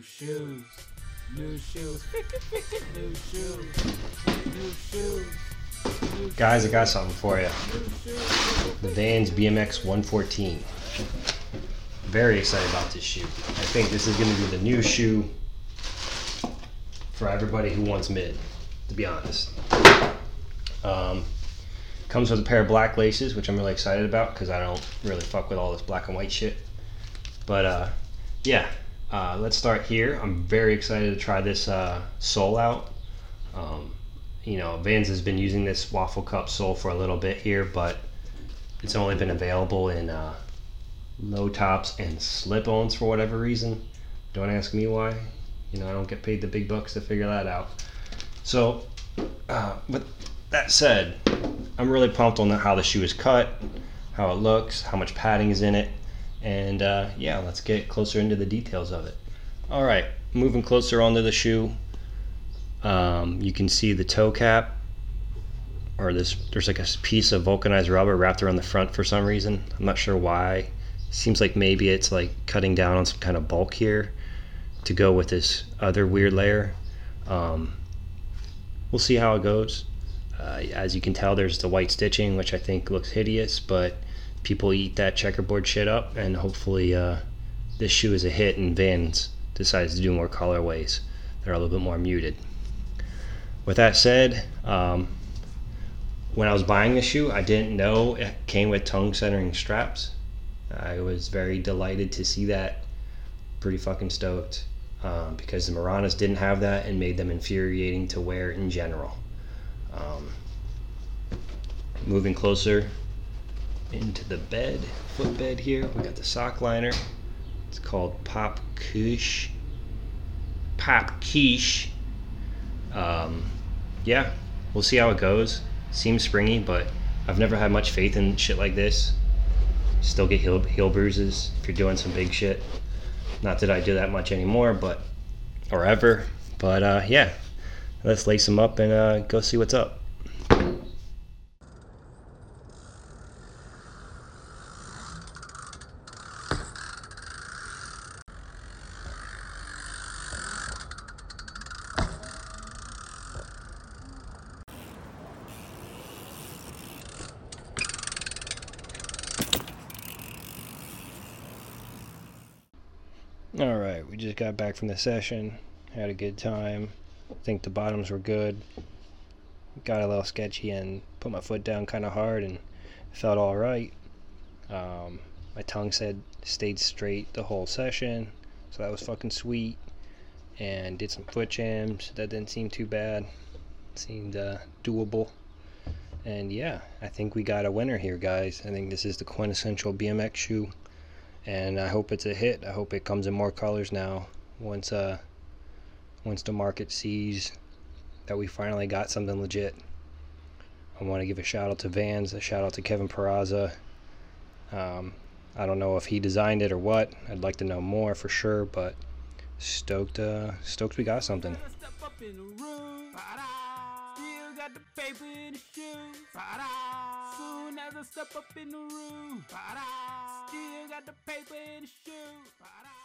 New shoes. New shoes. New shoes. New shoes. Guys, I got something for you. The Vans BMX 114. Very excited about this shoe. I think this is going to be the new shoe for everybody who wants mid, to be honest. Um, comes with a pair of black laces, which I'm really excited about because I don't really fuck with all this black and white shit. But uh, yeah, uh, let's start here. I'm very excited to try this uh, sole out. Um, you know, Vans has been using this waffle cup sole for a little bit here, but it's only been available in uh, low tops and slip-ons for whatever reason. Don't ask me why. You know, I don't get paid the big bucks to figure that out. So, uh, with that said, I'm really pumped on how the shoe is cut, how it looks, how much padding is in it, and uh, yeah, let's get closer into the details of it. All right, moving closer onto the shoe. Um, you can see the toe cap, or this. There's like a piece of vulcanized rubber wrapped around the front for some reason. I'm not sure why. Seems like maybe it's like cutting down on some kind of bulk here to go with this other weird layer. Um, we'll see how it goes. Uh, as you can tell, there's the white stitching, which I think looks hideous, but people eat that checkerboard shit up, and hopefully uh, this shoe is a hit, and Vans decides to do more colorways that are a little bit more muted. With that said, um, when I was buying the shoe, I didn't know it came with tongue centering straps. I was very delighted to see that. Pretty fucking stoked um, because the Muranas didn't have that and made them infuriating to wear in general. Um, moving closer into the bed, footbed here, we got the sock liner. It's called Pop Kush. Pop Quiche. Um, yeah, we'll see how it goes. Seems springy, but I've never had much faith in shit like this. Still get heel, heel bruises if you're doing some big shit. Not that I do that much anymore, but or ever. But uh, yeah, let's lace them up and uh, go see what's up. All right, we just got back from the session. Had a good time. I think the bottoms were good. Got a little sketchy and put my foot down kind of hard and felt all right. Um, my tongue said stayed straight the whole session, so that was fucking sweet. And did some foot jams. That didn't seem too bad. Seemed uh, doable. And yeah, I think we got a winner here, guys. I think this is the quintessential BMX shoe and I hope it's a hit. I hope it comes in more colors now once uh once the market sees that we finally got something legit. I want to give a shout out to Vans, a shout out to Kevin Peraza. Um, I don't know if he designed it or what. I'd like to know more for sure, but stoked uh stoked we got something. got I step up in the room. Still got the paper in the shoe.